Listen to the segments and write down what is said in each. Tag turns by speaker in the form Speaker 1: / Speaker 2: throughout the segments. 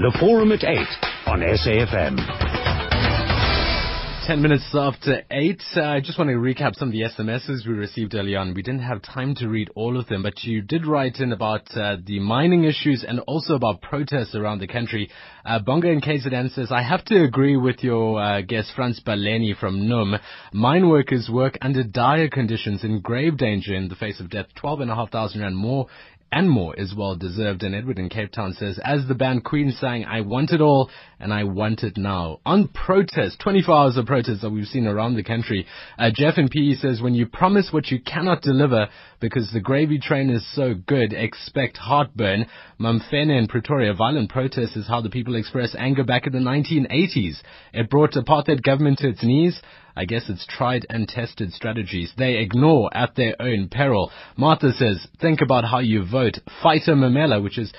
Speaker 1: The Forum at 8 on SAFM.
Speaker 2: 10 minutes after 8. Uh, I just want to recap some of the SMSs we received early on. We didn't have time to read all of them, but you did write in about uh, the mining issues and also about protests around the country. Uh, Bonga in KZN says, I have to agree with your uh, guest Frans Baleni from NUM. Mine workers work under dire conditions in grave danger in the face of death. 12,500 rand more and more is well deserved. And Edward in Cape Town says, as the band Queen sang, I want it all and I want it now. On protest, 24 hours of protest that we've seen around the country. Uh, Jeff in PE says, when you promise what you cannot deliver because the gravy train is so good, expect heartburn. Mamfene in Pretoria, violent protest is how the people express anger back in the 1980s. It brought apartheid government to its knees. I guess it's tried and tested strategies. They ignore at their own peril. Martha says, think about how you vote. Fighter Mamela, which is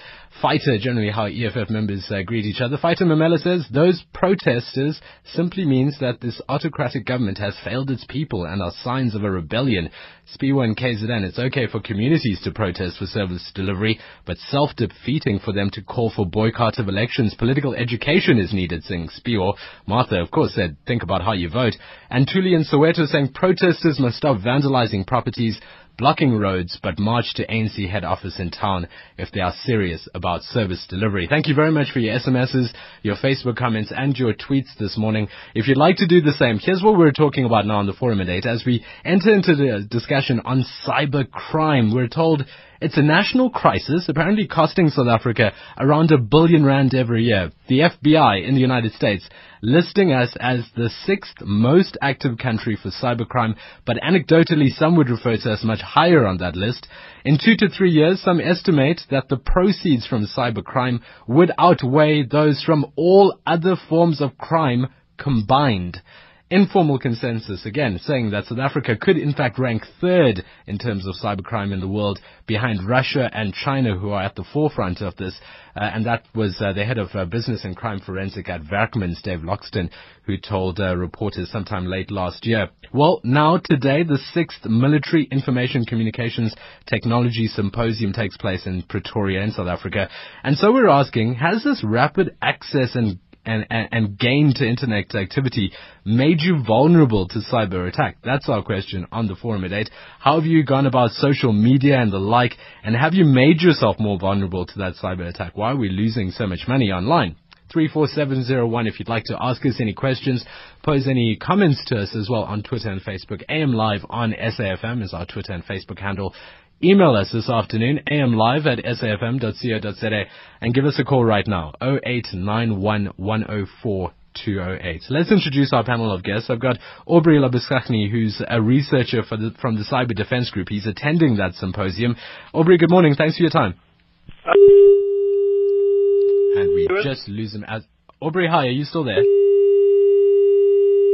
Speaker 2: fighter, generally how EFF members uh, greet each other. Fighter Mamela says, those protesters simply means that this autocratic government has failed its people and are signs of a rebellion. Spiwa and KZN, it's okay for communities to protest for service delivery, but self-defeating for them to call for boycott of elections. Political education is needed, saying Spiwa. Martha, of course, said, think about how you vote. And Tuli and Soweto saying protesters must stop vandalizing properties, blocking roads, but march to ANC head office in town if they are serious about service delivery. Thank you very much for your SMSs, your Facebook comments, and your tweets this morning. If you'd like to do the same, here's what we're talking about now on the forum at 8. As we enter into the discussion on cyber crime, we're told it's a national crisis, apparently costing South Africa around a billion rand every year. The FBI in the United States listing us as the sixth most active country for cybercrime, but anecdotally some would refer to us much higher on that list. In two to three years, some estimate that the proceeds from cybercrime would outweigh those from all other forms of crime combined informal consensus again saying that South Africa could in fact rank third in terms of cybercrime in the world behind Russia and China who are at the forefront of this. Uh, and that was uh, the head of uh, business and crime forensic at Werksmans Dave Loxton who told uh, reporters sometime late last year. Well now today the sixth military information communications technology symposium takes place in Pretoria in South Africa. And so we're asking has this rapid access and and, and, and gain to internet activity made you vulnerable to cyber attack? That's our question on the forum at 8. How have you gone about social media and the like? And have you made yourself more vulnerable to that cyber attack? Why are we losing so much money online? 34701 if you'd like to ask us any questions, pose any comments to us as well on Twitter and Facebook. AM Live on SAFM is our Twitter and Facebook handle. Email us this afternoon, amlive at safm.co.za, and give us a call right now, 0891104208. Let's introduce our panel of guests. I've got Aubrey Labuschagne, who's a researcher the, from the Cyber Defense Group. He's attending that symposium. Aubrey, good morning. Thanks for your time. Uh, and we just lose him as Aubrey. Hi, are you still there?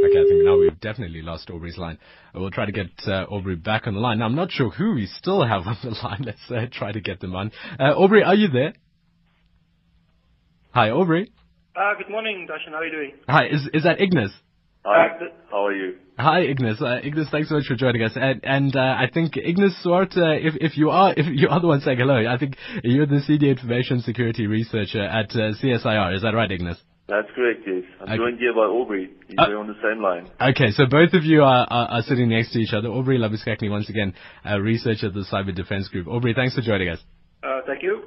Speaker 2: Okay, I think now we've definitely lost Aubrey's line. We'll try to get uh, Aubrey back on the line. Now, I'm not sure who we still have on the line. Let's uh, try to get them on. Uh, Aubrey, are you there? Hi, Aubrey.
Speaker 3: Uh, good morning, Darshan. How are you doing?
Speaker 2: Hi, is is that Ignus?
Speaker 4: Hi, how are you?
Speaker 2: Hi, Ignus. Uh, Ignus, thanks so much for joining us. And, and uh, I think Ignus Swart, uh, if if you are if you are the one saying hello, I think you're the senior information security researcher at uh, CSIR. Is that right, Ignus?
Speaker 4: That's correct, yes. I'm okay. joined here by Aubrey. He's uh, on the same line.
Speaker 2: Okay, so both of you are, are, are sitting next to each other. Aubrey Labuschagne, once again, a researcher at the Cyber Defense Group. Aubrey, thanks for joining us.
Speaker 3: Uh, thank you.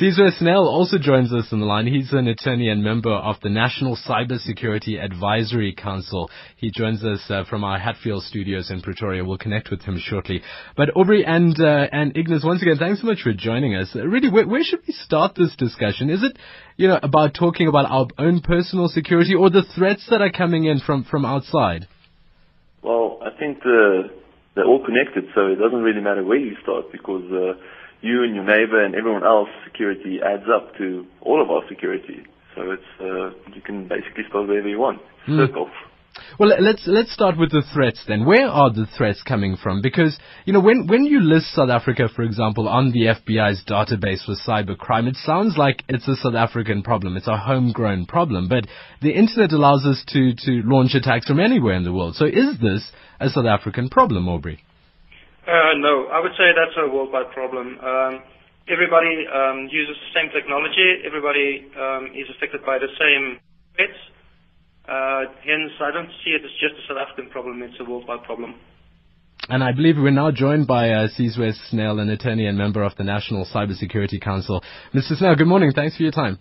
Speaker 2: Sizwe Snell also joins us on the line. He's an attorney and member of the National Cybersecurity Advisory Council. He joins us uh, from our Hatfield studios in Pretoria. We'll connect with him shortly. But Aubrey and uh, and Ignus, once again, thanks so much for joining us. Uh, really, where, where should we start this discussion? Is it, you know, about talking about our own personal security or the threats that are coming in from from outside?
Speaker 4: Well, I think the, they're all connected, so it doesn't really matter where you start because. Uh, you and your neighbor and everyone else security adds up to all of our security. So it's uh, you can basically spell wherever you want. Mm. Circle.
Speaker 2: Well, let's let's start with the threats then. Where are the threats coming from? Because you know, when when you list South Africa, for example, on the FBI's database for cybercrime, it sounds like it's a South African problem. It's a homegrown problem. But the internet allows us to to launch attacks from anywhere in the world. So is this a South African problem, Aubrey?
Speaker 3: Uh, no, I would say that's a worldwide problem. Um, everybody um, uses the same technology. Everybody um, is affected by the same threats. Uh, hence, I don't see it as just a South African problem. It's a worldwide problem.
Speaker 2: And I believe we're now joined by uh, Sizwe Snell, an attorney and member of the National Cybersecurity Council. Mr. Snell, good morning. Thanks for your time.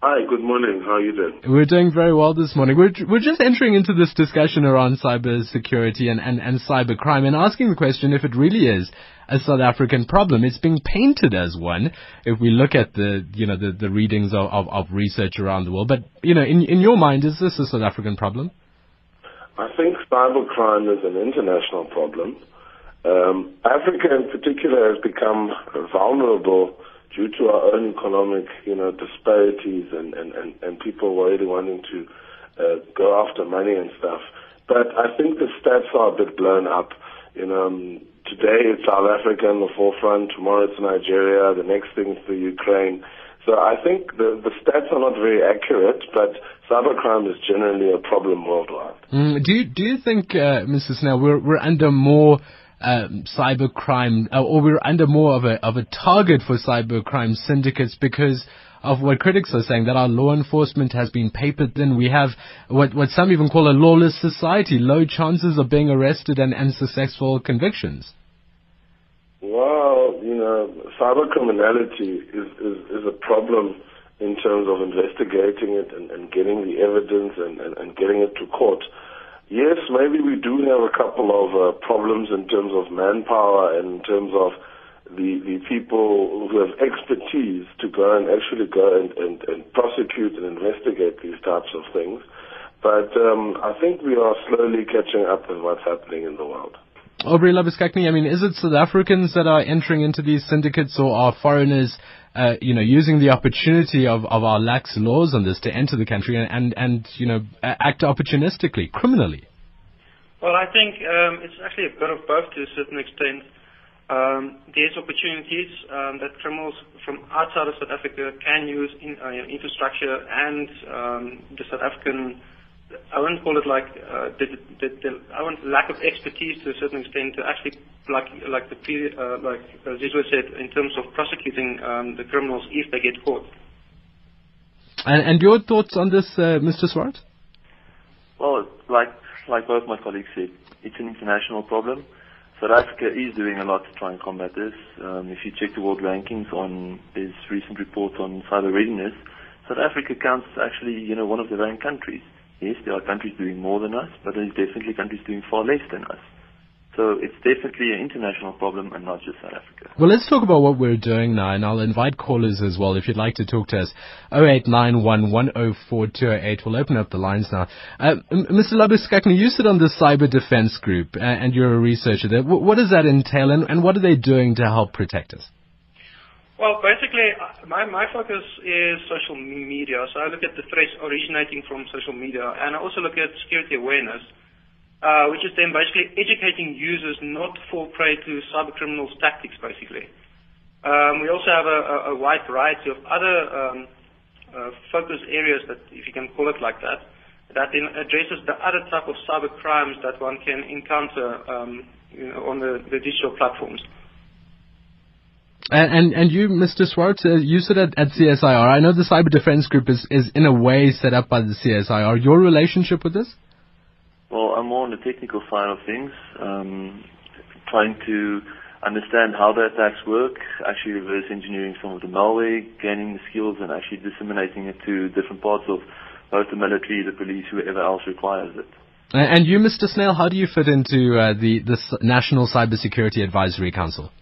Speaker 5: Hi, good morning. How are you doing?
Speaker 2: We're doing very well this morning. We're, we're just entering into this discussion around cybersecurity and, and, and cybercrime and asking the question if it really is a South African problem. It's being painted as one if we look at the, you know, the, the readings of, of, of research around the world. But, you know, in, in your mind, is this a South African problem?
Speaker 5: I think cybercrime is an international problem. Um, Africa in particular has become vulnerable due to our own economic, you know, disparities and, and, and, and people really wanting to uh, go after money and stuff. But I think the stats are a bit blown up. You know, um, today it's South Africa in the forefront, tomorrow it's Nigeria, the next thing is the Ukraine. So I think the, the stats are not very accurate, but cybercrime is generally a problem worldwide.
Speaker 2: Mm, do you do you think, uh, Mr. Snell, we're we're under more um, cybercrime, uh, or we're under more of a of a target for cybercrime syndicates because of what critics are saying that our law enforcement has been papered thin. We have what what some even call a lawless society, low chances of being arrested and, and successful convictions.
Speaker 5: Well, you know, cyber criminality is, is, is a problem in terms of investigating it and, and getting the evidence and, and, and getting it to court. Yes, maybe we do have a couple of uh, problems in terms of manpower and in terms of the, the people who have expertise to go and actually go and, and, and prosecute and investigate these types of things. But um, I think we are slowly catching up with what's happening in the world.
Speaker 2: Aubrey Labuschagne, I mean, is it South Africans that are entering into these syndicates or are foreigners, uh, you know, using the opportunity of, of our lax laws on this to enter the country and, and, and you know, act opportunistically, criminally?
Speaker 3: Well, I think um, it's actually a bit of both to a certain extent. Um, there's opportunities um, that criminals from outside of South Africa can use in, uh, infrastructure and um, the South African I wouldn't call it like uh, the, the, the I want lack of expertise to a certain extent to actually like like the pre, uh, like as Sizwe said in terms of prosecuting um, the criminals if they get caught.
Speaker 2: And, and your thoughts on this, uh, Mr. Swart?
Speaker 4: Well, like like both my colleagues said, it's an international problem. South Africa is doing a lot to try and combat this. Um, if you check the world rankings on this recent report on cyber readiness, South Africa counts actually, you know, one of the ranked countries. Yes, there are countries doing more than us, but there's definitely countries doing far less than us. So it's definitely an international problem and not just South Africa.
Speaker 2: Well, let's talk about what we're doing now, and I'll invite callers as well if you'd like to talk to us. 0891104208. We'll open up the lines now. Uh, Mr. Labuschagne, you sit on the Cyber Defense Group, uh, and you're a researcher there. what does that entail, and, and what are they doing to help protect us?
Speaker 3: Well, basically, uh, my, my focus is social media. So I look at the threats originating from social media, and I also look at security awareness, uh, which is then basically educating users not to fall prey to cyber criminals' tactics, basically. Um, we also have a, a, a, wide variety of other um, uh, focus areas that, if you can call it like that, that addresses the other type of cyber crimes that one can encounter um, you know, on the, the digital platforms.
Speaker 2: And, and, and you, Mr. Swartz, uh, you sit at, at CSIR. I know the Cyber Defense Group is, is in a way set up by the CSIR. Your relationship with this?
Speaker 4: Well, I'm more on the technical side of things, um, trying to understand how the attacks work, actually reverse engineering some of the malware, gaining the skills and actually disseminating it to different parts of both the military, the police, whoever else requires it.
Speaker 2: And you, Mr. Snell, how do you fit into uh, the, the National Cybersecurity Advisory Council?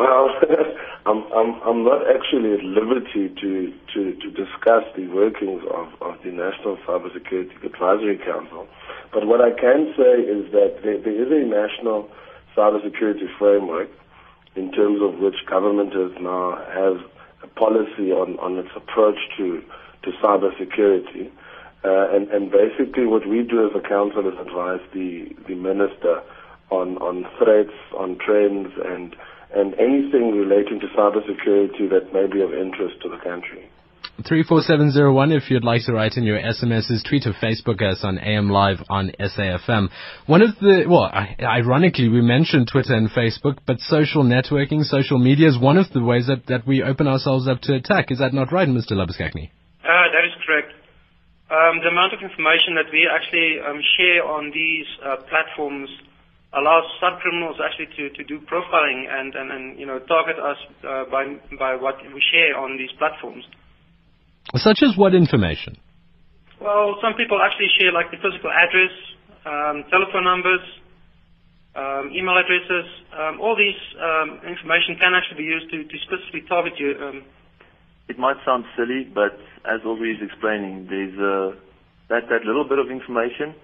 Speaker 5: Well, I'm, I'm, I'm not actually at liberty to, to, to discuss the workings of, of the National Cybersecurity Advisory Council. But what I can say is that there, there is a national cybersecurity framework in terms of which government has now a policy on, on its approach to, to cybersecurity. Uh, and, and basically what we do as a council is advise the, the minister on, on threats, on trends, and and anything relating to cybersecurity that may be of interest to the country.
Speaker 2: 34701 if you'd like to write in your SMSs, tweet or Facebook us on AM Live on SAFM. One of the, well, ironically, we mentioned Twitter and Facebook, but social networking, social media is one of the ways that, that we open ourselves up to attack. Is that not right, Mr. Labuschagne?
Speaker 3: Uh, that is correct. Um, the amount of information that we actually um, share on these uh, platforms allows cybercriminals actually to, to do profiling and, and, and you know target us uh, by by what we share on these platforms.
Speaker 2: Such as what information?
Speaker 3: Well, some people actually share like the physical address, um, telephone numbers, um, email addresses. Um, all these um, information can actually be used to, to specifically target you. Um.
Speaker 4: It might sound silly, but as Aubrey is explaining, there's uh, that that little bit of information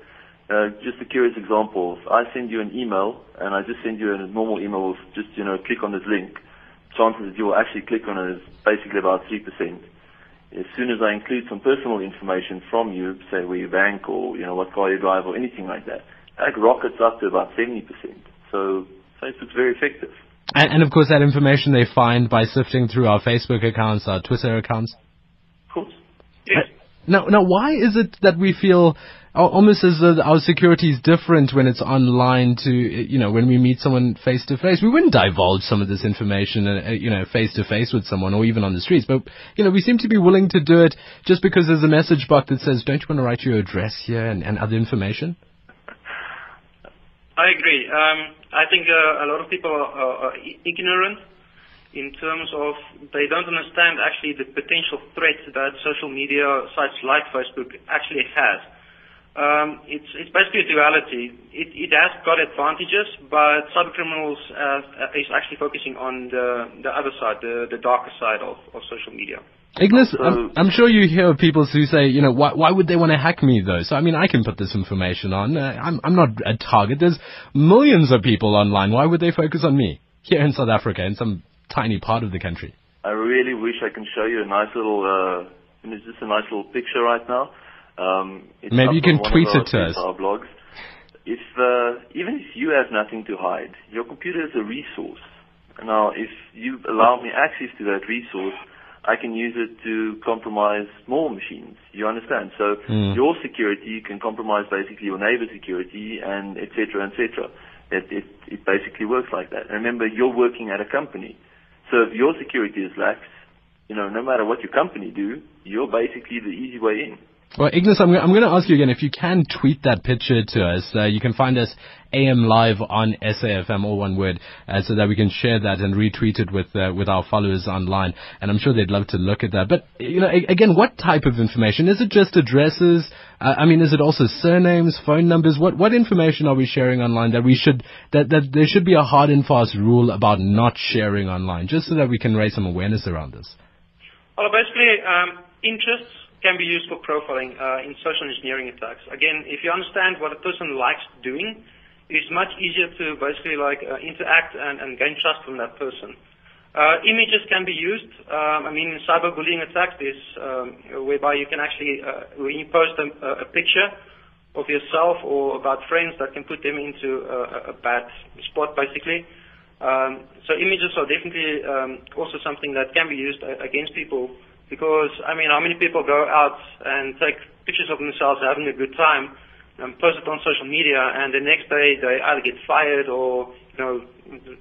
Speaker 4: uh, just a curious example. If I send you an email and I just send you a normal email with just, you know, click on this link, chances that you will actually click on it is basically about 3%. As soon as I include some personal information from you, say where you bank or, you know, what car you drive or anything like that, that rockets up to about 70%. So Facebook's very effective.
Speaker 2: And, and of course that information they find by sifting through our Facebook accounts, our Twitter accounts.
Speaker 4: Of course.
Speaker 3: Yes.
Speaker 2: Now, now, why is it that we feel almost as though our security is different when it's online to, you know, when we meet someone face to face. We wouldn't divulge some of this information, uh, you know, face to face with someone or even on the streets. But, you know, we seem to be willing to do it just because there's a message box that says, don't you want to write your address here and, and other information?
Speaker 3: I agree. Um, I think uh, a lot of people are, are ignorant in terms of they don't understand actually the potential threats that social media sites like Facebook actually has. Um, it's, it's basically a duality. It, it has got advantages, but cybercriminals uh, is actually focusing on the, the other side, the, the darker side of, of social media.
Speaker 2: Ignus, I'm, I'm, sure you hear people who say, you know, why, why would they want to hack me though? So, I mean, I can put this information on. Uh, I'm, I'm not a target. There's millions of people online. Why would they focus on me here in South Africa, in some tiny part of the country?
Speaker 4: I really wish I can show you a nice little, uh, it's just a nice little picture right now. Um,
Speaker 2: Maybe you can tweet it to us.
Speaker 4: Our blogs. If uh, even if you have nothing to hide, your computer is a resource. Now, if you allow me access to that resource, I can use it to compromise more machines. You understand? So mm. your security can compromise basically your neighbor's security, and etc. etc. It, it it basically works like that. And remember, you're working at a company, so if your security is lax, you know, no matter what your company do, you're basically the easy way in.
Speaker 2: Well, Ignus, I'm, I'm going to ask you again if you can tweet that picture to us. Uh, you can find us AM Live on SAFM, all one word, uh, so that we can share that and retweet it with uh, with our followers online. And I'm sure they'd love to look at that. But you know, again, what type of information? Is it just addresses? Uh, I mean, is it also surnames, phone numbers? What what information are we sharing online that we should that that there should be a hard and fast rule about not sharing online, just so that we can raise some awareness around this?
Speaker 3: Well, basically, um, interests can be used for profiling uh, in social engineering attacks. Again, if you understand what a person likes doing, it's much easier to basically like uh, interact and, and gain trust from that person. Uh, images can be used. Um, I mean, in cyberbullying attacks, there's um, whereby you can actually, uh, when you post a, a, picture of yourself or about friends, that can put them into a, a bad spot, basically. Um, so images are definitely um, also something that can be used uh, against people because, I mean, how many people go out and take pictures of themselves having a good time and post it on social media, and the next day they either get fired or, you know,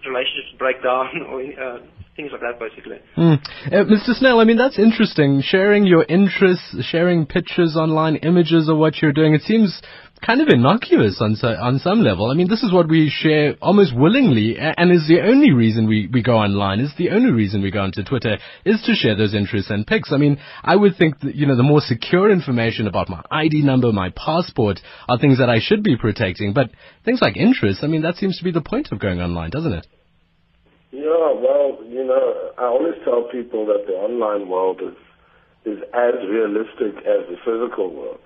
Speaker 3: relationships break down or uh, things like that, basically.
Speaker 2: Mm. Uh, Mr. Snell, I mean, that's interesting. Sharing your interests, sharing pictures online, images of what you're doing, it seems kind of innocuous on so, on some level. I mean, this is what we share almost willingly, and is the only reason we, we go online. Is the only reason we go onto Twitter is to share those interests and pics. I mean, I would think that you know the more secure information about my ID number, my passport, are things that I should be protecting. But things like interests, I mean, that seems to be the point of going online, doesn't it?
Speaker 5: Yeah, well, you know, I always tell people that the online world is is as realistic as the physical world.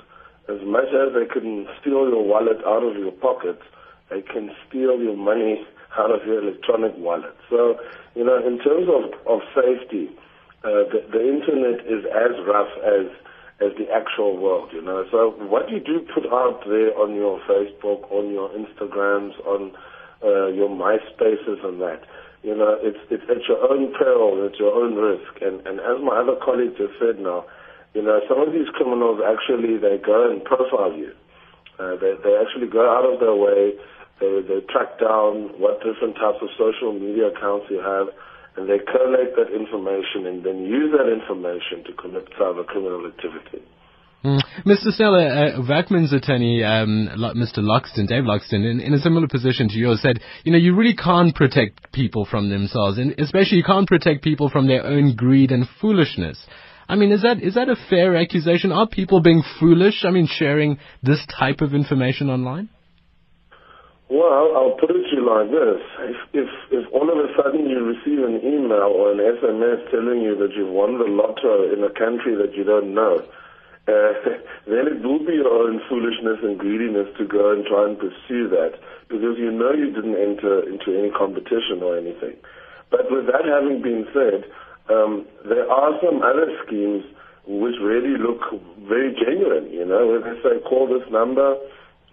Speaker 5: As much as they can steal your wallet out of your pocket, they can steal your money out of your electronic wallet. So, you know, in terms of, of safety, uh, the, the internet is as rough as as the actual world, you know. So what you do put out there on your Facebook, on your Instagrams, on uh, your MySpaces and that, you know, it's, it's at your own peril, it's your own risk. And, and as my other colleague just said now, you know, some of these criminals actually they go and profile you. Uh, they they actually go out of their way. They they track down what different types of social media accounts you have, and they collate that information and then use that information to commit cyber criminal activity.
Speaker 2: Mm. Mr. Snell, uh, Werksmans attorney, um, Mr. Loxton, Dave Loxton, in, in, a similar position to yours, said, you know, you really can't protect people from themselves, and especially you can't protect people from their own greed and foolishness. I mean, is that is that a fair accusation? Are people being foolish? I mean, sharing this type of information online?
Speaker 5: Well, I'll put it to you like this: if if if all of a sudden you receive an email or an SMS telling you that you've won the lotto in a country that you don't know uh, then it will be your own foolishness and greediness to go and try and pursue that because you know you didn't enter into any competition or anything. But with that having been said, um, there are some other schemes which really look very genuine, you know, where they say, call this number,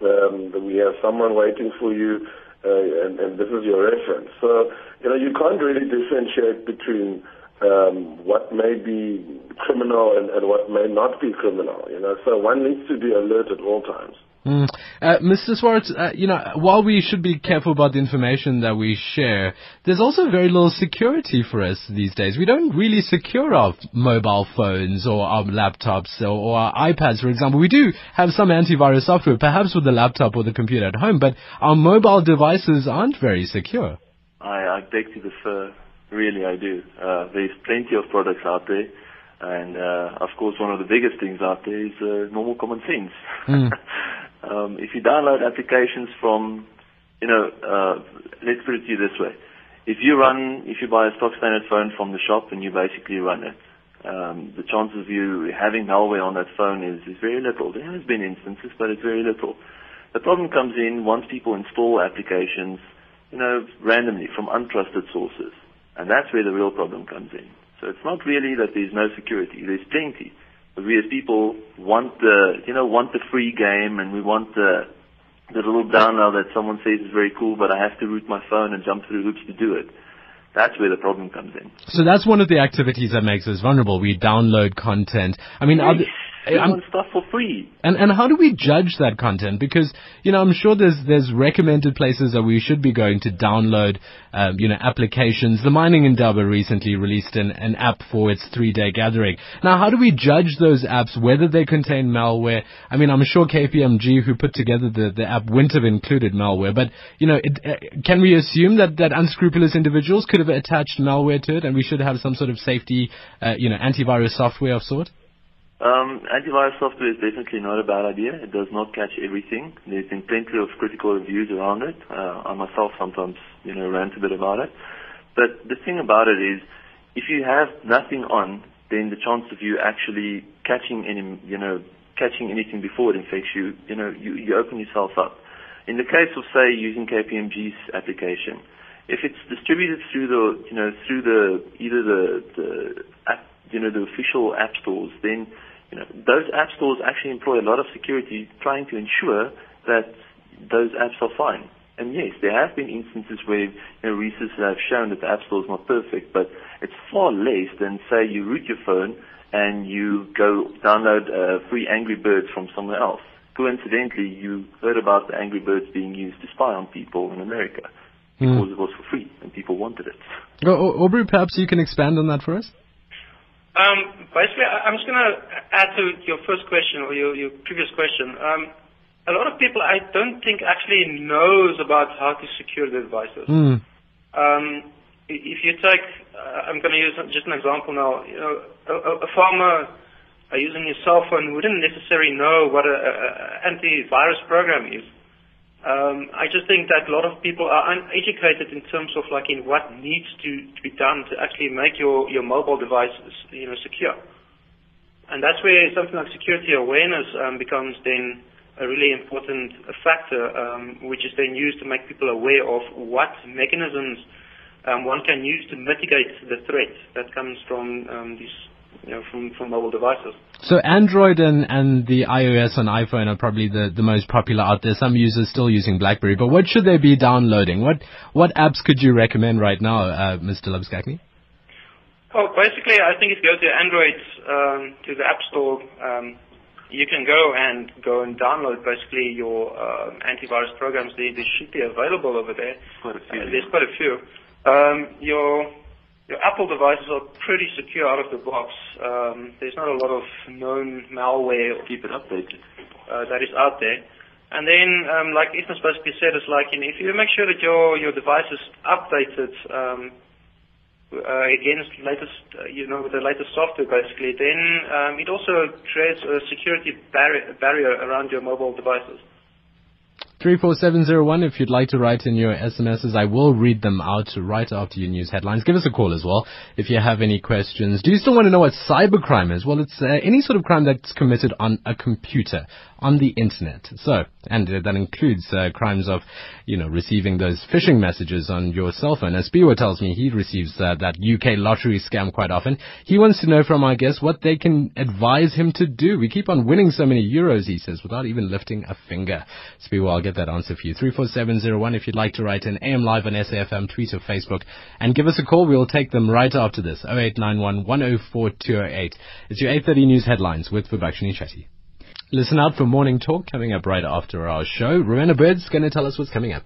Speaker 5: um, we have someone waiting for you, uh, and, and this is your reference. So, you know, you can't really differentiate between um, what may be criminal and, and, what may not be criminal. You know, so one needs to be alert at all times.
Speaker 2: Mm. Uh, Mr. Swartz, uh, you know, while we should be careful about the information that we share, there's also very little security for us these days. We don't really secure our mobile phones or our laptops or, or our iPads, for example. We do have some antivirus software, perhaps with the laptop or the computer at home, but our mobile devices aren't very secure.
Speaker 4: I, I beg to differ Really, I do. Uh, there's plenty of products out there. And uh, of course, one of the biggest things out there is uh, normal common sense. Mm. um, if you download applications from, you know, uh, let's put it to you this way: if you run, if you buy a stock standard phone from the shop and you basically run it, um, the chances of you having malware on that phone is, is very little. There has been instances, but it's very little. The problem comes in once people install applications, you know, randomly from untrusted sources. And that's where the real problem comes in. So it's not really that there's no security. There's plenty. We as people want the, you know, want the free game and we want the, the little download that someone says is very cool, but I have to root my phone and jump through hoops to do it. That's where the problem comes in.
Speaker 2: So that's one of the activities that makes us vulnerable. We download content. I mean,
Speaker 4: yes. Want stuff for free.
Speaker 2: And and how do we judge that content? Because you know I'm sure there's there's recommended places that we should be going to download um, you know applications. The Mining in Indaba recently released an, an app for its three day gathering. Now how do we judge those apps whether they contain malware? I mean I'm sure KPMG who put together the, the app wouldn't have included malware, but you know it, uh, can we assume that that unscrupulous individuals could have attached malware to it, and we should have some sort of safety uh, you know antivirus software of sort?
Speaker 4: Um, antivirus software is definitely not a bad idea. It does not catch everything. There's been plenty of critical reviews around it. Uh, I myself sometimes, you know, rant a bit about it. But the thing about it is, if you have nothing on, then the chance of you actually catching any, you know, catching anything before it infects you, you know, you, you open yourself up. In the case of, say, using KPMG's application, if it's distributed through the, you know, through the either the, the app, you know, the official app stores, then you know, those app stores actually employ a lot of security trying to ensure that those apps are fine. And yes, there have been instances where you know, research have shown that the app store is not perfect, but it's far less than say you root your phone and you go download uh, free Angry Birds from somewhere else. Coincidentally, you heard about the Angry Birds being used to spy on people in America because mm. it was for free and people wanted it.
Speaker 2: Oh, Aubrey, perhaps you can expand on that for us?
Speaker 3: Um, basically, I'm just going to add to your first question or your, your previous question. Um, a lot of people, I don't think, actually knows about how to secure their devices. Mm. Um, if you take, uh, I'm going to use just an example now. You know, a, a farmer uh, using his cell phone wouldn't necessarily know what an antivirus program is. Um, I just think that a lot of people are uneducated in terms of like in what needs to, to be done to actually make your, your mobile devices you know secure. And that's where something like security awareness um, becomes then a really important factor, um, which is then used to make people aware of what mechanisms um, one can use to mitigate the threat that comes from um, these you know, from, from mobile devices.
Speaker 2: So Android and, and the iOS on iPhone are probably the, the most popular out there. Some users still using BlackBerry, but what should they be downloading? What what apps could you recommend right now, uh, Mr. Labuschagne?
Speaker 3: Well, basically, I think if you go to Android, um, to the App Store, um, you can go and go and download basically your uh, antivirus programs. They, they should be available over there.
Speaker 4: Quite a few.
Speaker 3: Uh, there's quite a few. Um, your your Apple devices are pretty secure out of the box. Um, there's not a lot of known malware
Speaker 4: Keep it updated.
Speaker 3: uh, that is out there. And then, um, like Ethan's basically said, it's like you know, if you make sure that your your device is updated um, uh, against latest, uh, you know, with the latest software, basically, then um, it also creates a security barrier, barrier around your mobile devices.
Speaker 2: 34701, if you'd like to write in your SMSs, I will read them out right after your news headlines. Give us a call as well if you have any questions. Do you still want to know what cybercrime is? Well, it's uh, any sort of crime that's committed on a computer, on the internet. So, and uh, that includes uh, crimes of, you know, receiving those phishing messages on your cell phone. As Spiwa tells me, he receives uh, that UK lottery scam quite often. He wants to know from our guests what they can advise him to do. We keep on winning so many euros, he says, without even lifting a finger. Spiwa, get that answer for you. 34701 if you'd like to write in AM Live on SAFM, tweet or Facebook, and give us a call. We'll take them right after this. 0891 104 208. It's your 8.30 news headlines with Vibhakshini Chetty. Listen out for Morning Talk coming up right after our show. Rowena Bird's going to tell us what's coming up.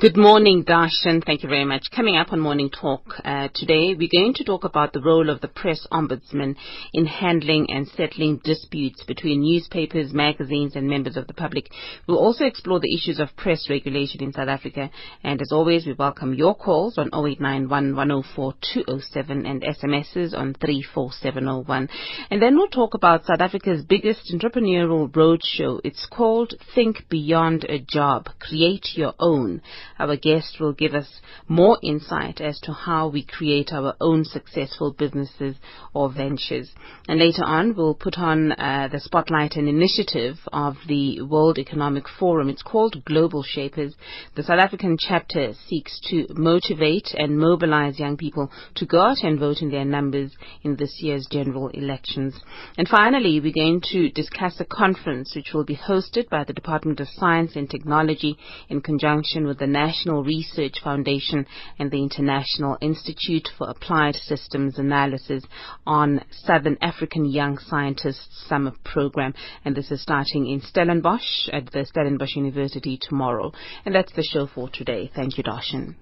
Speaker 6: Good morning, Darshan. Thank you very much. Coming up on Morning Talk uh, today, we're going to talk about the role of the press ombudsman in handling and settling disputes between newspapers, magazines, and members of the public. We'll also explore the issues of press regulation in South Africa. And as always, we welcome your calls on 0891 104 207 and SMSs on 34701. And then we'll talk about South Africa's biggest entrepreneurial roadshow. It's called Think Beyond a Job. Create Your Own. Our guest will give us more insight as to how we create our own successful businesses or ventures. And later on, we'll put on uh, the spotlight and initiative of the World Economic Forum. It's called Global Shapers. The South African chapter seeks to motivate and mobilize young people to go out and vote in their numbers in this year's general elections. And finally, we're going to discuss a conference which will be hosted by the Department of Science and Technology in conjunction with the National Research Foundation and the International Institute for Applied Systems Analysis on Southern African Young Scientists Summer Program. And this is starting in Stellenbosch at the Stellenbosch University tomorrow. And that's the show for today. Thank you, Darshan.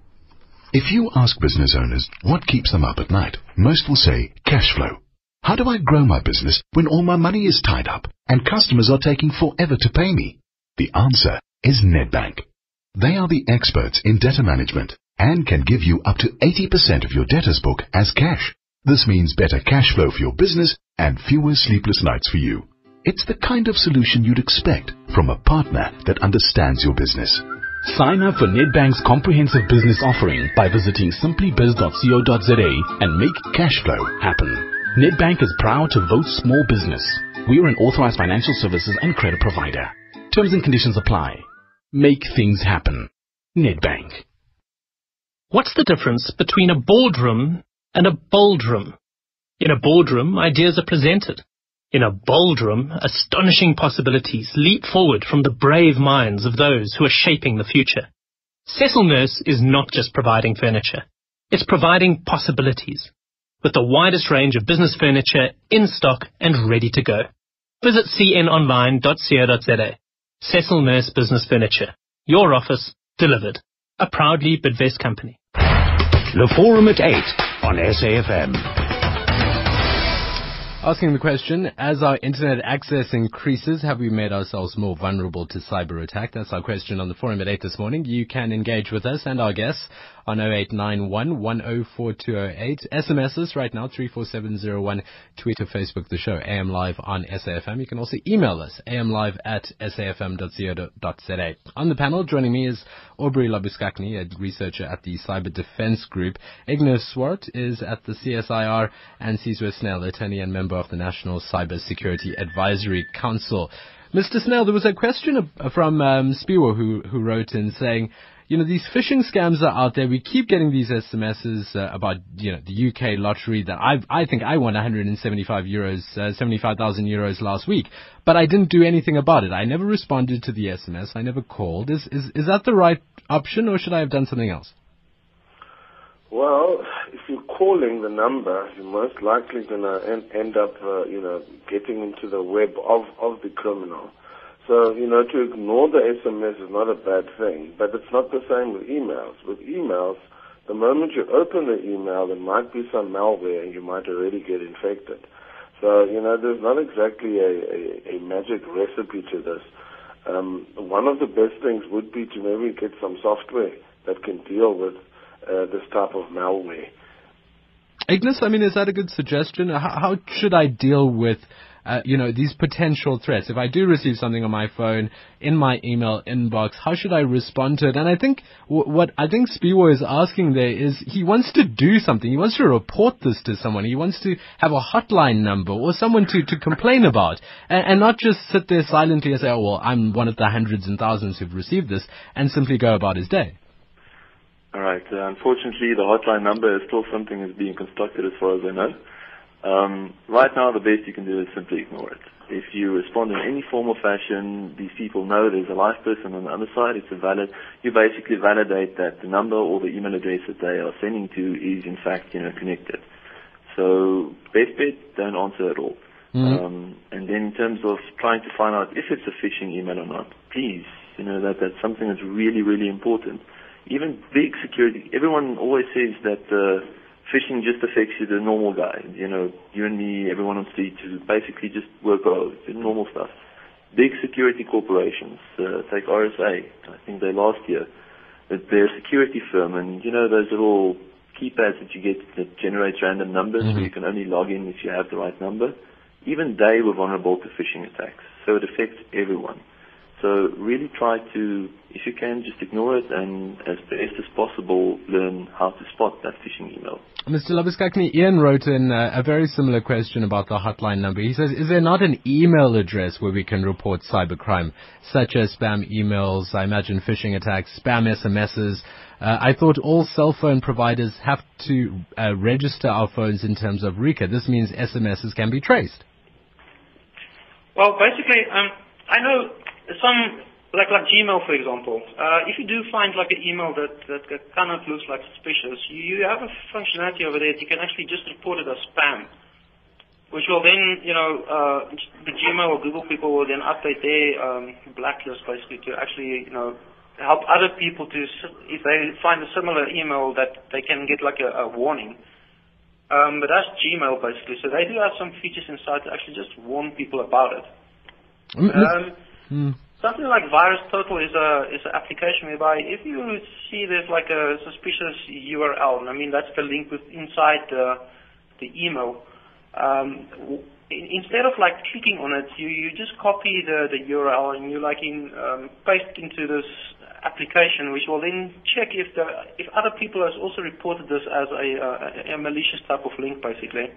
Speaker 7: If you ask business owners what keeps them up at night, most will say cash flow. How do I grow my business when all my money is tied up and customers are taking forever to pay me? The answer is Nedbank. They are the experts in debtor management and can give you up to 80% of your debtors book as cash. This means better cash flow for your business and fewer sleepless nights for you. It's the kind of solution you'd expect from a partner that understands your business.
Speaker 8: Sign up for Nedbank's comprehensive business offering by visiting simplybiz.co.za and make cash flow happen. Nedbank is proud to vote small business. We are an authorized financial services and credit provider. Terms and conditions apply. Make things happen. Nedbank.
Speaker 9: What's the difference between a boardroom and a bold room? In a boardroom, ideas are presented. In a bold room, astonishing possibilities leap forward from the brave minds of those who are shaping the future. Cecil Nurse is not just providing furniture. It's providing possibilities. With the widest range of business furniture in stock and ready to go. Visit cnonline.co.za. Cecil Nurse Business Furniture. Your office, delivered. A proudly Bidvest company.
Speaker 1: The Forum at 8 on SAFM.
Speaker 2: Asking the question, as our internet access increases, have we made ourselves more vulnerable to cyber attack? That's our question on the forum at 8 this morning. You can engage with us and our guests on 0891 104208. SMSs right now, 34701. Tweet or Facebook the show, AM Live on SAFM. You can also email us, amlive at safm.co.za. On the panel, joining me is Aubrey Labuschagne, a researcher at the Cyber Defense Group. Ignus Swart is at the CSIR and Sizwe Snell, attorney and member of the National Cyber Security Advisory Council. Mr. Snell, there was a question from um, who, who wrote in saying, you know, these phishing scams are out there. We keep getting these SMSs uh, about, you know, the UK lottery that I I think I won 175 euros, uh, 75,000 euros last week, but I didn't do anything about it. I never responded to the SMS. I never called. Is is is that the right option, or should I have done something else?
Speaker 5: Well, if you're calling the number, you're most likely going to en- end up, uh, you know, getting into the web of, of the criminal. So, you know, to ignore the SMS is not a bad thing, but it's not the same with emails. With emails, the moment you open the email, there might be some malware and you might already get infected. So, you know, there's not exactly a, a, a magic recipe to this. Um, one of the best things would be to maybe get some software that can deal with uh, this type of malware.
Speaker 2: Ignus, I mean, is that a good suggestion? How, how should I deal with uh, you know, these potential threats. If I do receive something on my phone, in my email inbox, how should I respond to it? And I think w- what I think Spiwo is asking there is he wants to do something. He wants to report this to someone. He wants to have a hotline number or someone to, to complain about and, and not just sit there silently and say, oh, well, I'm one of the hundreds and thousands who've received this and simply go about his day.
Speaker 4: All right. Uh, unfortunately, the hotline number is still something that's being constructed as far as I know. Um, right now, the best you can do is simply ignore it. If you respond in any form or fashion, these people know there's a live person on the other side. It's a valid. You basically validate that the number or the email address that they are sending to is in fact, you know, connected. So best bet, don't answer at all. Mm-hmm. Um, and then in terms of trying to find out if it's a phishing email or not, please, you know, that that's something that's really, really important. Even big security, everyone always says that. Uh, Phishing just affects you, the normal guy. You know, you and me, everyone on the street, who basically just work out normal stuff. Big security corporations, uh, take RSA. I think they last year. They're a security firm, and you know those little keypads that you get that generate random numbers, mm-hmm. where you can only log in if you have the right number. Even they were vulnerable to phishing attacks, so it affects everyone. So really try to, if you can, just ignore it and as best as possible learn how to spot that phishing email.
Speaker 2: Mr. Labuschagne, Ian wrote in a, a very similar question about the hotline number. He says, is there not an email address where we can report cybercrime, such as spam emails, I imagine phishing attacks, spam SMSs? Uh, I thought all cell phone providers have to uh, register our phones in terms of RICA. This means SMSs can be traced.
Speaker 3: Well, basically, um, I know some like like Gmail, for example. Uh, if you do find like an email that that kind of looks like suspicious, you, you have a functionality over there that you can actually just report it as spam, which will then you know uh, the Gmail or Google people will then update their um, blacklist basically to actually you know help other people to if they find a similar email that they can get like a, a warning. Um, but that's Gmail basically. So they do have some features inside to actually just warn people about it. Mm-hmm. Um, Mm. Something like VirusTotal is a is an application whereby if you see there's like a suspicious URL, I mean that's the link with inside the the email. Um, instead of like clicking on it, you, you just copy the, the URL and you like in um, paste into this application, which will then check if the if other people has also reported this as a, a, a malicious type of link, basically.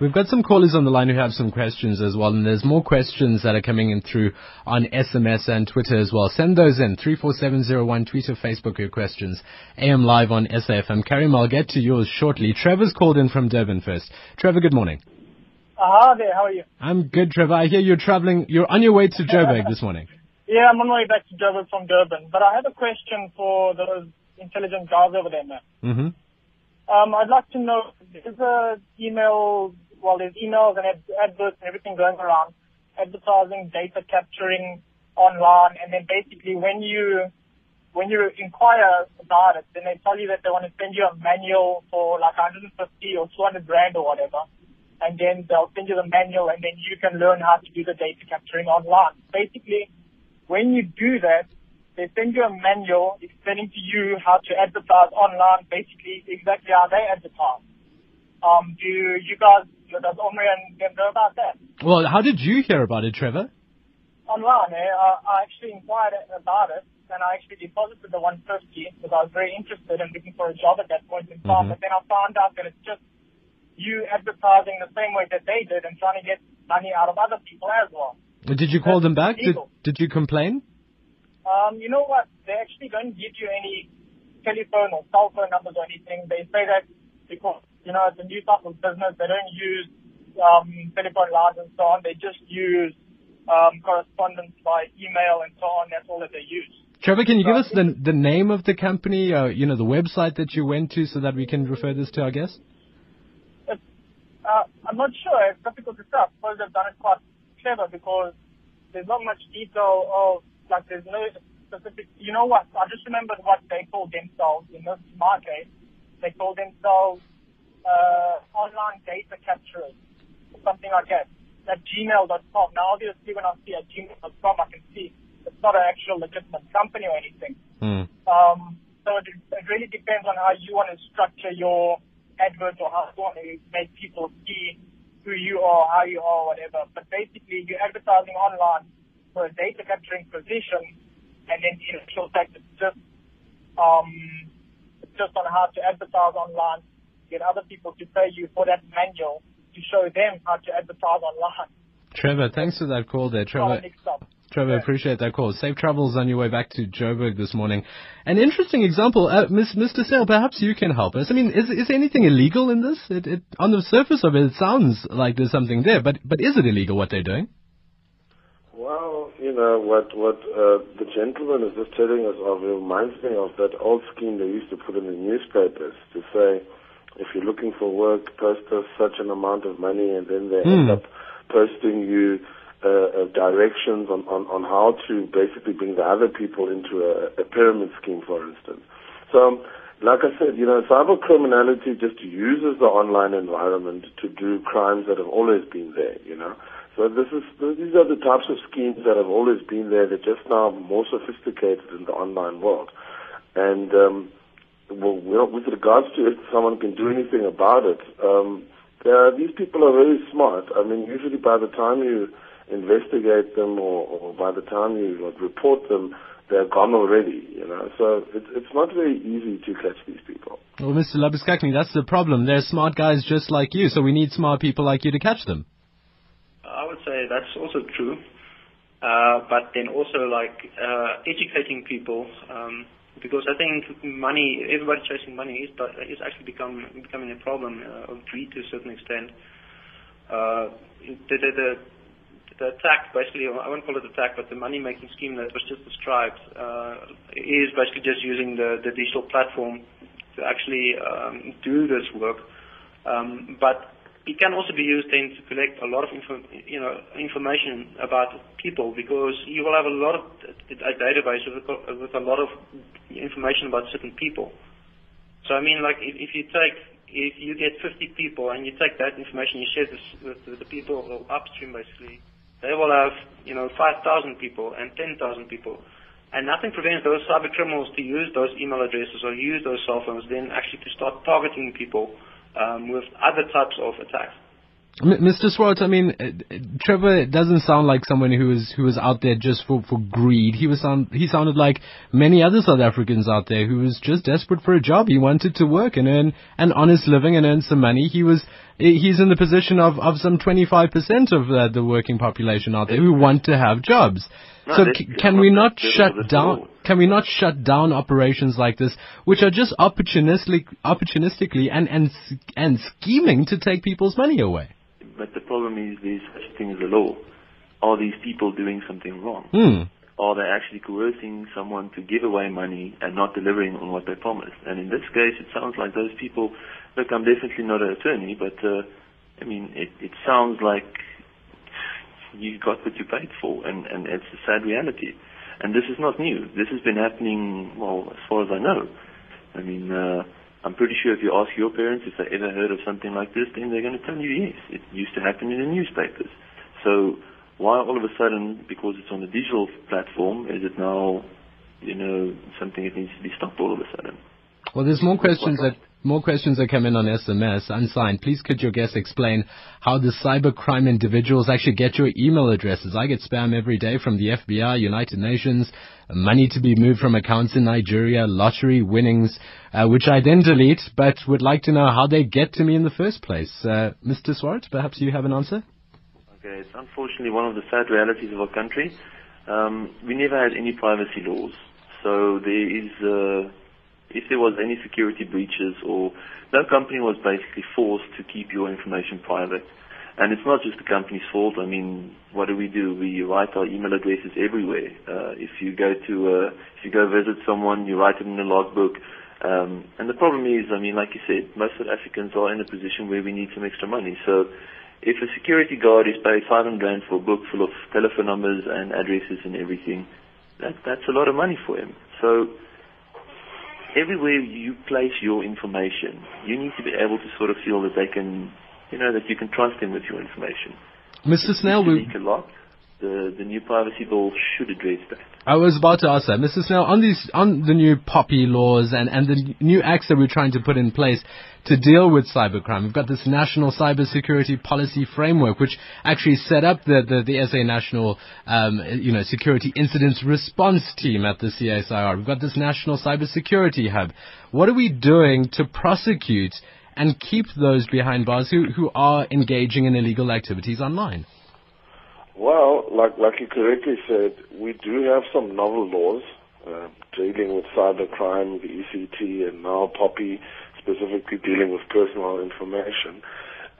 Speaker 2: We've got some callers on the line who have some questions as well, and there's more questions that are coming in through on SMS and Twitter as well. Send those in, 34701, Twitter, Facebook, your questions. AM Live on SAFM. Karim, I'll get to yours shortly. Trevor's called in from Durban first. Trevor, good morning.
Speaker 10: Uh, hi there, how are you?
Speaker 2: I'm good, Trevor. I hear you're traveling, you're on your way to Joburg this morning.
Speaker 10: Yeah, I'm on my way back to Joburg from Durban, but I have a question for those intelligent guys over there, man.
Speaker 2: Mm-hmm.
Speaker 10: Um, I'd like to know, there's a email, well, there's emails and adverts and everything going around, advertising, data capturing online, and then basically when you, when you inquire about it, then they tell you that they want to send you a manual for like 150 or 200 grand or whatever. And then they'll send you the manual and then you can learn how to do the data capturing online. Basically, when you do that, they send you a manual explaining to you how to advertise online, basically exactly how they advertise. Um, do you guys, does Omri and them know about that?
Speaker 2: Well, how did you hear about it, Trevor?
Speaker 10: Online, eh? I, I actually inquired about it, and I actually deposited the 150 because I was very interested in looking for a job at that point in time. Mm-hmm. But then I found out that it's just you advertising the same way that they did and trying to get money out of other people as well.
Speaker 2: Did you call them back? Did, did you complain?
Speaker 10: Um, you know what? They actually don't give you any telephone or cell phone numbers or anything. They say that because, you know, it's a new type of business. They don't use um, telephone lines and so on. They just use um, correspondence by email and so on. That's all that they use.
Speaker 2: Trevor, can you give us the the name of the company, uh, you know, the website that you went to, so that we can refer this to our guests?
Speaker 10: Uh, I'm not sure. It's difficult to. I suppose they've done it quite clever because there's not much detail of like there's no specific. You know what? I just remembered what they called themselves in this market. They called themselves uh, online data capturers, something like that. At gmail.com. Now, obviously, when I see at gmail.com, I can see it's not an actual legitimate company or anything.
Speaker 2: Mm.
Speaker 10: Um, so it, it really depends on how you want to structure your advert or how you want to make people see who you are, how you are, whatever. But basically, you're advertising online for a data capturing position, and then in actual fact, it's just um, it's just on how to advertise online, get other people to pay you for that manual to show them how to advertise online.
Speaker 2: Trevor, thanks for that call there, Trevor. Trevor, appreciate that call. Safe travels on your way back to Joburg this morning. An interesting example, uh, Mr. Sale, perhaps you can help us. I mean, is, is anything illegal in this? It, it, on the surface of it, it sounds like there's something there, but, but is it illegal what they're doing?
Speaker 5: Well, you know, what, what uh, the gentleman is just telling us of reminds me of that old scheme they used to put in the newspapers to say, if you're looking for work, post us such an amount of money, and then they end
Speaker 2: Hmm.
Speaker 5: up posting you uh, uh, directions on, on, on how to basically bring the other people into a, a pyramid scheme, for instance. So, um, like I said, you know, cyber criminality just uses the online environment to do crimes that have always been there, you know. So this is these are the types of schemes that have always been there. They're just now more sophisticated in the online world. And um, well, with regards to if someone can do anything about it, um, these people are very smart. I mean, usually by the time you investigate them or, or by the time you report them, they're gone already, you know. So it's, it's not very easy to catch these people.
Speaker 2: Well, Mr. Labuschagne, that's the problem. They're smart guys just like you, so we need smart people like you to catch them.
Speaker 3: I would say that's also true. Uh, but then also like uh, educating people, um, because I think money, everybody chasing money is, but is actually become, becoming a problem uh, of greed to a certain extent. Uh, the, the, the, the attack, basically, I won't call it attack, but the money-making scheme that was just described uh, is basically just using the, the digital platform to actually um, do this work. Um, but it can also be used then to collect a lot of info, you know, information about people because you will have a lot of a database with a, with a lot of information about certain people. So I mean, like if, if you take if you get 50 people and you take that information, you share this with, with the people upstream basically, they will have you know 5,000 people and 10,000 people. And nothing prevents those cyber criminals to use those email addresses or use those cell phones then actually to start targeting people um, with other types of attacks.
Speaker 2: Mr. Swartz, I mean, uh, Trevor doesn't sound like someone who is who is out there just for, for greed. He was sound he sounded like many other South Africans out there who was just desperate for a job. He wanted to work and earn an honest living and earn some money. He was he's in the position of, of some 25% of uh, the working population out there who want to have jobs.
Speaker 4: No,
Speaker 2: so c- can we not shut down? Can we not shut down operations like this, which are just opportunistic, opportunistically and and and scheming to take people's money away?
Speaker 4: But the problem is there's such a thing as a law. Are these people doing something wrong?
Speaker 2: Hmm.
Speaker 4: Are they actually coercing someone to give away money and not delivering on what they promised? And in this case, it sounds like those people. Look, I'm definitely not an attorney, but uh, I mean, it, it sounds like you got what you paid for, and, and it's a sad reality. And this is not new. This has been happening, well, as far as I know. I mean, uh, I'm pretty sure if you ask your parents if they ever heard of something like this, then they're going to tell you yes. It used to happen in the newspapers. So why all of a sudden, because it's on a digital platform, is it now, you know, something that needs to be stopped all of a sudden?
Speaker 2: Well, there's more questions that more questions are coming in on SMS unsigned. Please could your guest explain how the cybercrime individuals actually get your email addresses? I get spam every day from the FBI, United Nations, money to be moved from accounts in Nigeria, lottery winnings, uh, which I then delete, but would like to know how they get to me in the first place. Uh, Mr. Swart, perhaps you have an answer?
Speaker 4: Okay, it's unfortunately one of the sad realities of our country. Um, we never had any privacy laws, so there is, uh, if there was any security breaches or no company was basically forced to keep your information private. And it's not just the company's fault. I mean, what do we do? We write our email addresses everywhere. Uh, if you go to, uh, if you go visit someone, you write it in the logbook. Um, and the problem is, I mean, like you said, most South Africans are in a position where we need some extra money. So if a security guard is paid 500 rand for a book full of telephone numbers and addresses and everything, that, that's a lot of money for him. So everywhere you place your information, you need to be able to sort of feel that they can, you know, that you can trust them with your information.
Speaker 2: Mr. Snell, we,
Speaker 4: a lot the, the new privacy bill should address that.
Speaker 2: I was about to ask that, Mr. Snell, on these, on the new POPI laws and, and the new acts that we're trying to put in place to deal with cybercrime. We've got this national cybersecurity policy framework, which actually set up the, the, the SA National, um, you know, Security Incidents Response Team at the CSIR. We've got this national cybersecurity hub. What are we doing to prosecute and keep those behind bars who, who are engaging in illegal activities online?
Speaker 5: Well, like like you correctly said, we do have some novel laws uh, dealing with cybercrime, the ECT, and now POPI, specifically dealing with personal information.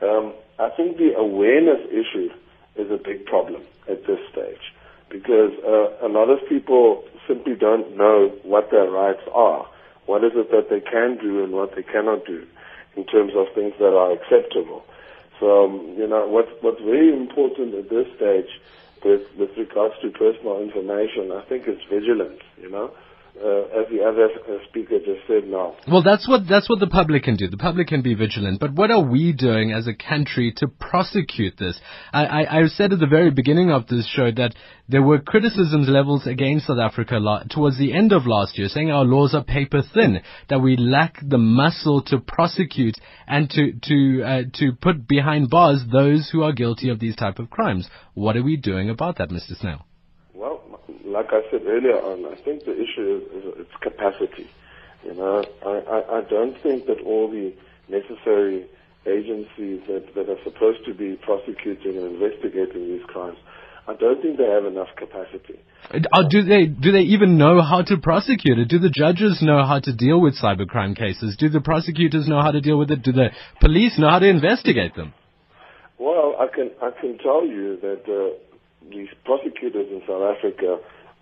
Speaker 5: Um, I think the awareness issue is a big problem at this stage because uh, a lot of people simply don't know what their rights are. What is it that they can do and what they cannot do in terms of things that are acceptable. So, um, you know, what, what's very important at this stage with, with regards to personal information, I think is vigilance, you know uh, as the other uh, speaker just said now.
Speaker 2: Well, that's what that's what the public can do. The public can be vigilant, but what are we doing as a country to prosecute this? I, I, I said at the very beginning of this show that there were criticisms levels against South Africa lo- towards the end of last year, saying our laws are paper thin, that we lack the muscle to prosecute and to to uh, to put behind bars those who are guilty of these type of crimes. What are we doing about that, Mr. Snell?
Speaker 5: Like I said earlier on, I think the issue is, is its capacity. You know, I, I, I don't think that all the necessary agencies that, that are supposed to be prosecuting and investigating these crimes, I don't think they have enough capacity.
Speaker 2: Uh, do they do they even know how to prosecute it? Do the judges know how to deal with cybercrime cases? Do the prosecutors know how to deal with it? Do the police know how to investigate them?
Speaker 5: Well, I can I can tell you that uh, these prosecutors in South Africa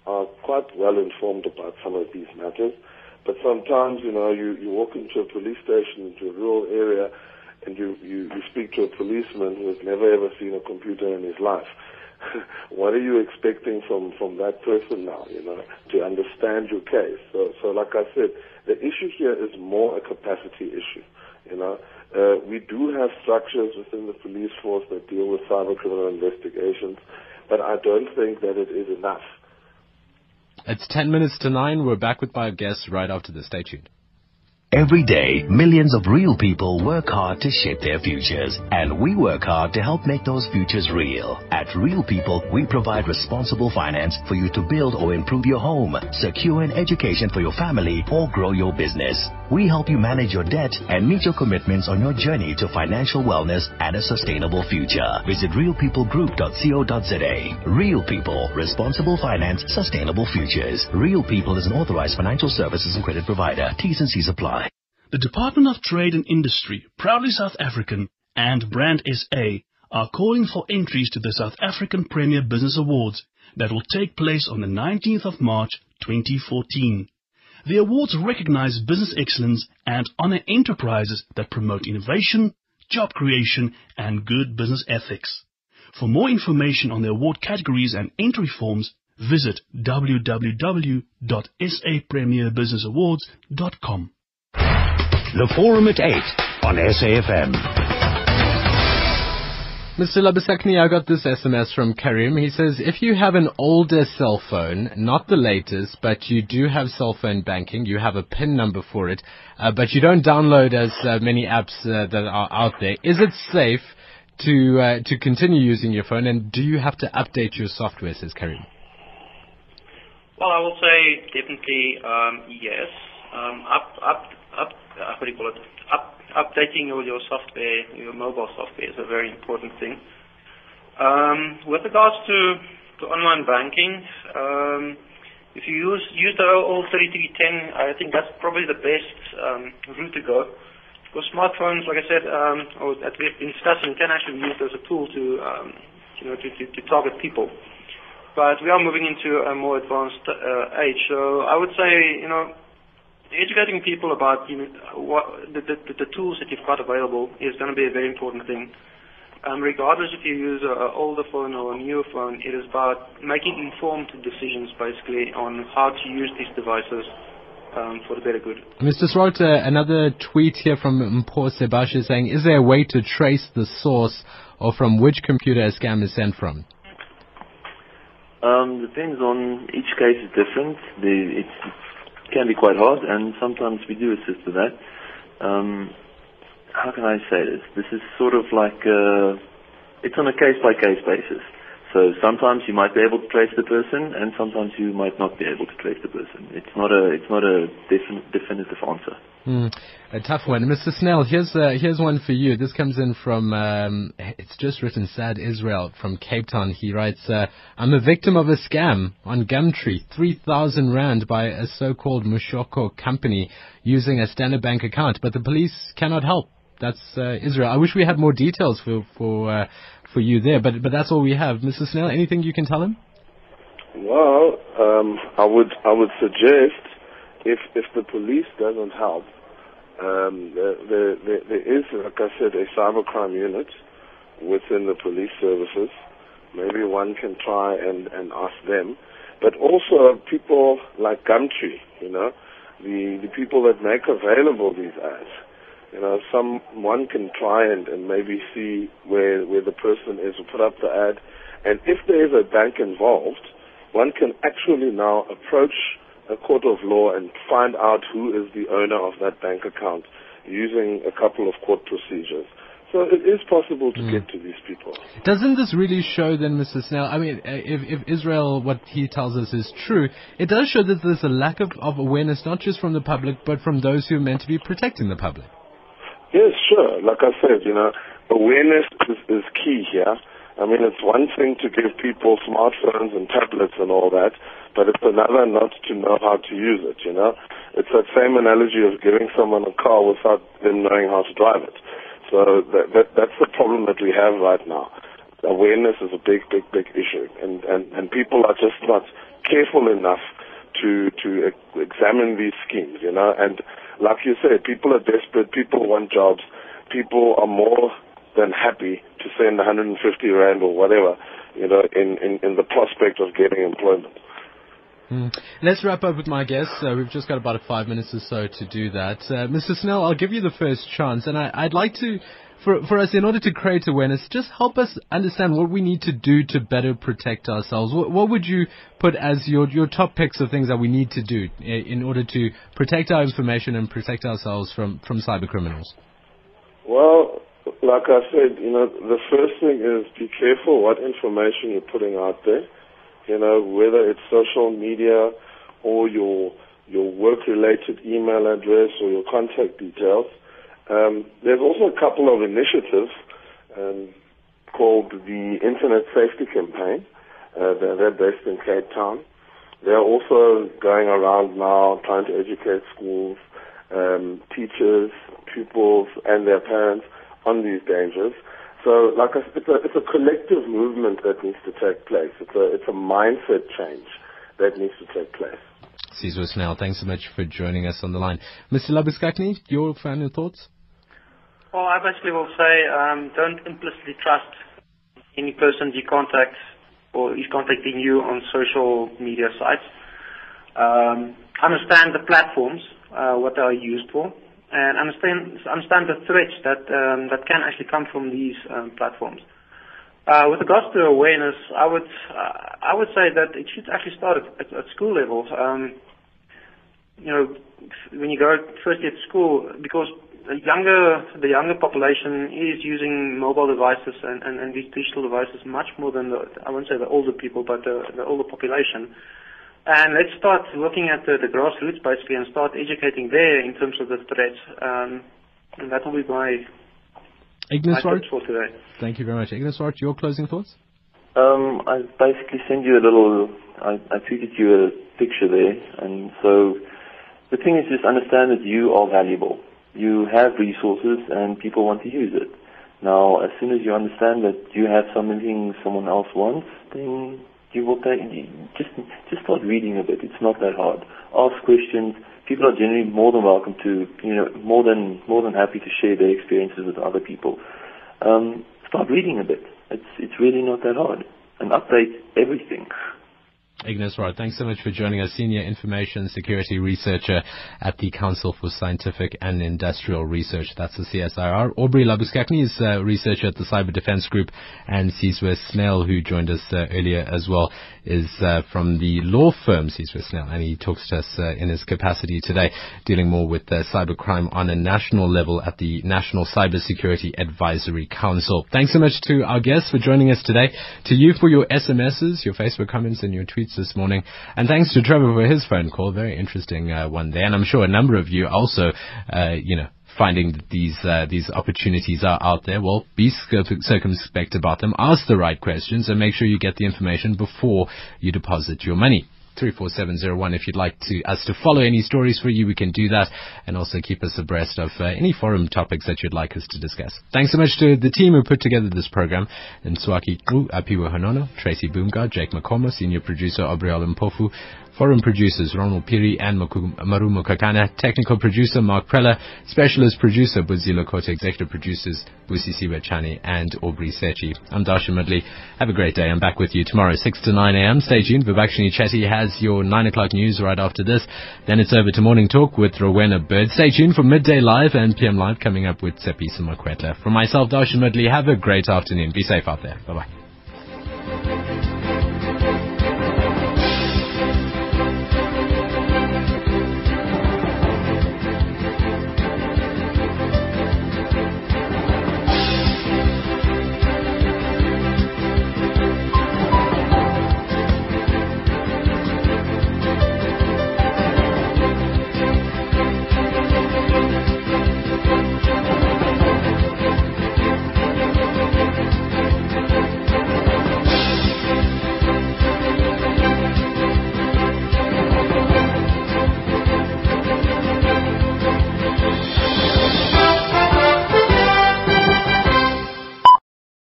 Speaker 5: are quite well informed about some of these matters. But sometimes, you know, you, you walk into a police station, into a rural area, and you, you, you speak to a policeman who has never ever seen a computer in his life. what are you expecting from, from that person now, you know, to understand your case? So, so like I said, the issue here is more a capacity issue, you know. Uh, we do have structures within the police force that deal with cyber criminal investigations, but I don't think that it is enough.
Speaker 2: It's 10 minutes to 9. We're back with my guests right after this. Stay tuned.
Speaker 11: Every day, millions of real people work hard to shape their futures, and we work hard to help make those futures real. At Real People, we provide responsible finance for you to build or improve your home, secure an education for your family, or grow your business. We help you manage your debt and meet your commitments on your journey to financial wellness and a sustainable future. Visit realpeoplegroup.co.za. Real People, responsible finance, sustainable futures. Real People is an authorized financial services and credit provider. T's and C's apply.
Speaker 12: The Department of Trade and Industry, proudly South African, and Brand SA are calling for entries to the South African Premier Business Awards that will take place on the 19th of March 2014. The awards recognize business excellence and honor enterprises that promote innovation, job creation, and good business ethics. For more information on the award categories and entry forms, visit www.sapremierbusinessawards.com.
Speaker 1: The Forum at 8 on SAFM.
Speaker 2: Mr. Labuschagne, I got this SMS from Karim. He says, if you have an older cell phone, not the latest, but you do have cell phone banking, you have a PIN number for it, uh, but you don't download as uh, many apps uh, that are out there, is it safe to uh, to continue using your phone, and do you have to update your software, says Karim?
Speaker 3: Well, I will say definitely um, yes. Um, up, up, up uh, what do you call it, up, updating your, your software, your mobile software is a very important thing. Um, with regards to, to online banking, um, if you use, use the old 3310, I think that's probably the best um, route to go. because smartphones, like I said, um, or that we've been discussing, can actually be used as a tool to, um, you know, to, to, to target people. But we are moving into a more advanced uh, age, so I would say, you know, educating people about you know, what the, the, the tools that you've got available is going to be a very important thing. Um, regardless if you use an older phone or a newer phone, it is about making informed decisions basically on how to use these devices um, for the better good.
Speaker 2: Mr. Swart, another tweet here from Mpho Sebasha saying, is there a way to trace the source or from which computer a scam is sent from?
Speaker 4: Um, depends on each case is different. The, it can be quite hard, and sometimes we do assist with that. Um, how can I say this? This is sort of like uh, it's on a case by case basis. So sometimes you might be able to trace the person, and sometimes you might not be able to trace the person. It's not a it's not a defin- definitive answer.
Speaker 2: Mm, a tough one, Mr. Snell. Here's uh, here's one for you. This comes in from um, it's just written Sad Israel from Cape Town. He writes, uh, "I'm a victim of a scam on Gumtree. Three thousand rand by a so-called Mushoko company using a Standard Bank account, but the police cannot help." That's uh, Israel. I wish we had more details for for uh, for you there, but but that's all we have. Mr. Snell, anything you can tell him?
Speaker 5: Well, um, I would I would suggest if if the police doesn't help, um, there, there, there is, like I said, a cybercrime unit within the police services. Maybe one can try and, and ask them. But also people like Gumtree, you know, the, the people that make available these ads. You know, someone can try and, and maybe see where where the person is, put up the ad, and if there is a bank involved, one can actually now approach a court of law and find out who is the owner of that bank account using a couple of court procedures. So it is possible to mm. get to these people.
Speaker 2: Doesn't this really show then, Mr. Snell? I mean, if, if Israel, what he tells us is true, it does show that there's a lack of, of awareness, not just from the public, but from those who are meant to be protecting the public.
Speaker 5: Yes, sure. Like I said, you know, awareness is, is key here. I mean, it's one thing to give people smartphones and tablets and all that, but it's another not to know how to use it, you know? It's that same analogy of giving someone a car without them knowing how to drive it. So that, that, that's the problem that we have right now. Awareness is a big, big, big issue, and, and, and people are just not careful enough to, to examine these schemes, you know? And like you said, people are desperate, people want jobs, people are more than happy to send 150 rand or whatever, you know, in, in, in the prospect of getting employment.
Speaker 2: Mm. Let's wrap up with my guests. Uh, we've just got about five minutes or so to do that. Uh, Mr. Snell, I'll give you the first chance, and I, would like to, for, for us, in order to create awareness, just help us understand what we need to do to better protect ourselves. What, what would you put as your, your top picks of things that we need to do in, in order to protect our information and protect ourselves from, from cyber criminals?
Speaker 5: Well, like I said, you know, the first thing is be careful what information you're putting out there. You know, whether it's social media or your your work-related email address or your contact details. Um, there's also a couple of initiatives um, called the Internet Safety Campaign. Uh, they're, they're based in Cape Town. They're also going around now trying to educate schools, um, teachers, pupils, and their parents on these dangers. So, like I, it's a it's a collective movement that needs to take place. It's a it's a mindset change that needs to take place.
Speaker 2: Sizwe Snell, thanks so much for joining us on the line. Mr. Labuschagne, your final thoughts?
Speaker 3: Well, I basically will say um, don't implicitly trust any person you contact or is contacting you on social media sites. Um, understand the platforms, uh, what they are used for and understand understand the threats that um, that can actually come from these um, platforms. Uh, with regards to awareness, I would uh, I would say that it should actually start at, at, at school level. Um, you know, when you go first year to school, because the younger the younger population is using mobile devices and, and, and these digital devices much more than the I won't say the older people, but the, the older population. And let's start looking at the, the grassroots basically and start educating there in terms of the threats. Um, and that will be my,
Speaker 2: Ignis
Speaker 3: my for today.
Speaker 2: Thank you very much. Ignus Swart, your closing thoughts?
Speaker 4: Um, I basically send you a little, I, I tweeted you a picture there. And so the thing is just understand that you are valuable. You have resources and people want to use it. Now, as soon as you understand that you have something someone else wants, then you will take, just, just start reading a bit. It's not that hard. Ask questions. People are generally more than welcome to, you know, more than, more than happy to share their experiences with other people. Um, start reading a bit. It's, it's really not that hard. And update everything.
Speaker 2: Ignus Rod, thanks so much for joining us, Senior Information Security Researcher at the Council for Scientific and Industrial Research. That's the CSIR. Aubrey Labuschagne is a researcher at the Cyber Defense Group, and Sizwe Snell, who joined us uh, earlier as well, is uh, from the law firm Sizwe Snell, and he talks to us uh, in his capacity today, dealing more with uh, cybercrime on a national level at the National Cybersecurity Advisory Council. Thanks so much to our guests for joining us today, to you for your SMSs, your Facebook comments, and your tweets this morning. And thanks to Trevor for his phone call. Very interesting uh, one there. And I'm sure a number of you also, uh, you know, finding that these uh, these opportunities are out there, well, be circumspect about them. Ask the right questions and make sure you get the information before you deposit your money. 34701 if you'd like to us to follow any stories for you we can do that. And also keep us abreast of uh, any forum topics that you'd like us to discuss. Thanks so much to the team who put together this program. And Swaki Apiwa Hanono Tracy Boomgard Jake McCormick senior producer Aubriel Mpofu Forum producers Ronald Piri and Marumo Kakana, technical producer Mark Preller, specialist producer Buzilo Kote, executive producers Busi Siwachani and Aubrey Sechi. I'm Darshan Mudley. Have a great day. I'm back with you tomorrow, 6 to 9 a.m. Stay tuned. Vibhakshini Chetty has your 9 o'clock news right after this. Then it's over to Morning Talk with Rowena Baird. Stay tuned for Midday Live and PM Live coming up with Tsepiso Makwetla. From myself, Darshan Mudley, have a great afternoon. Be safe out there. Bye-bye.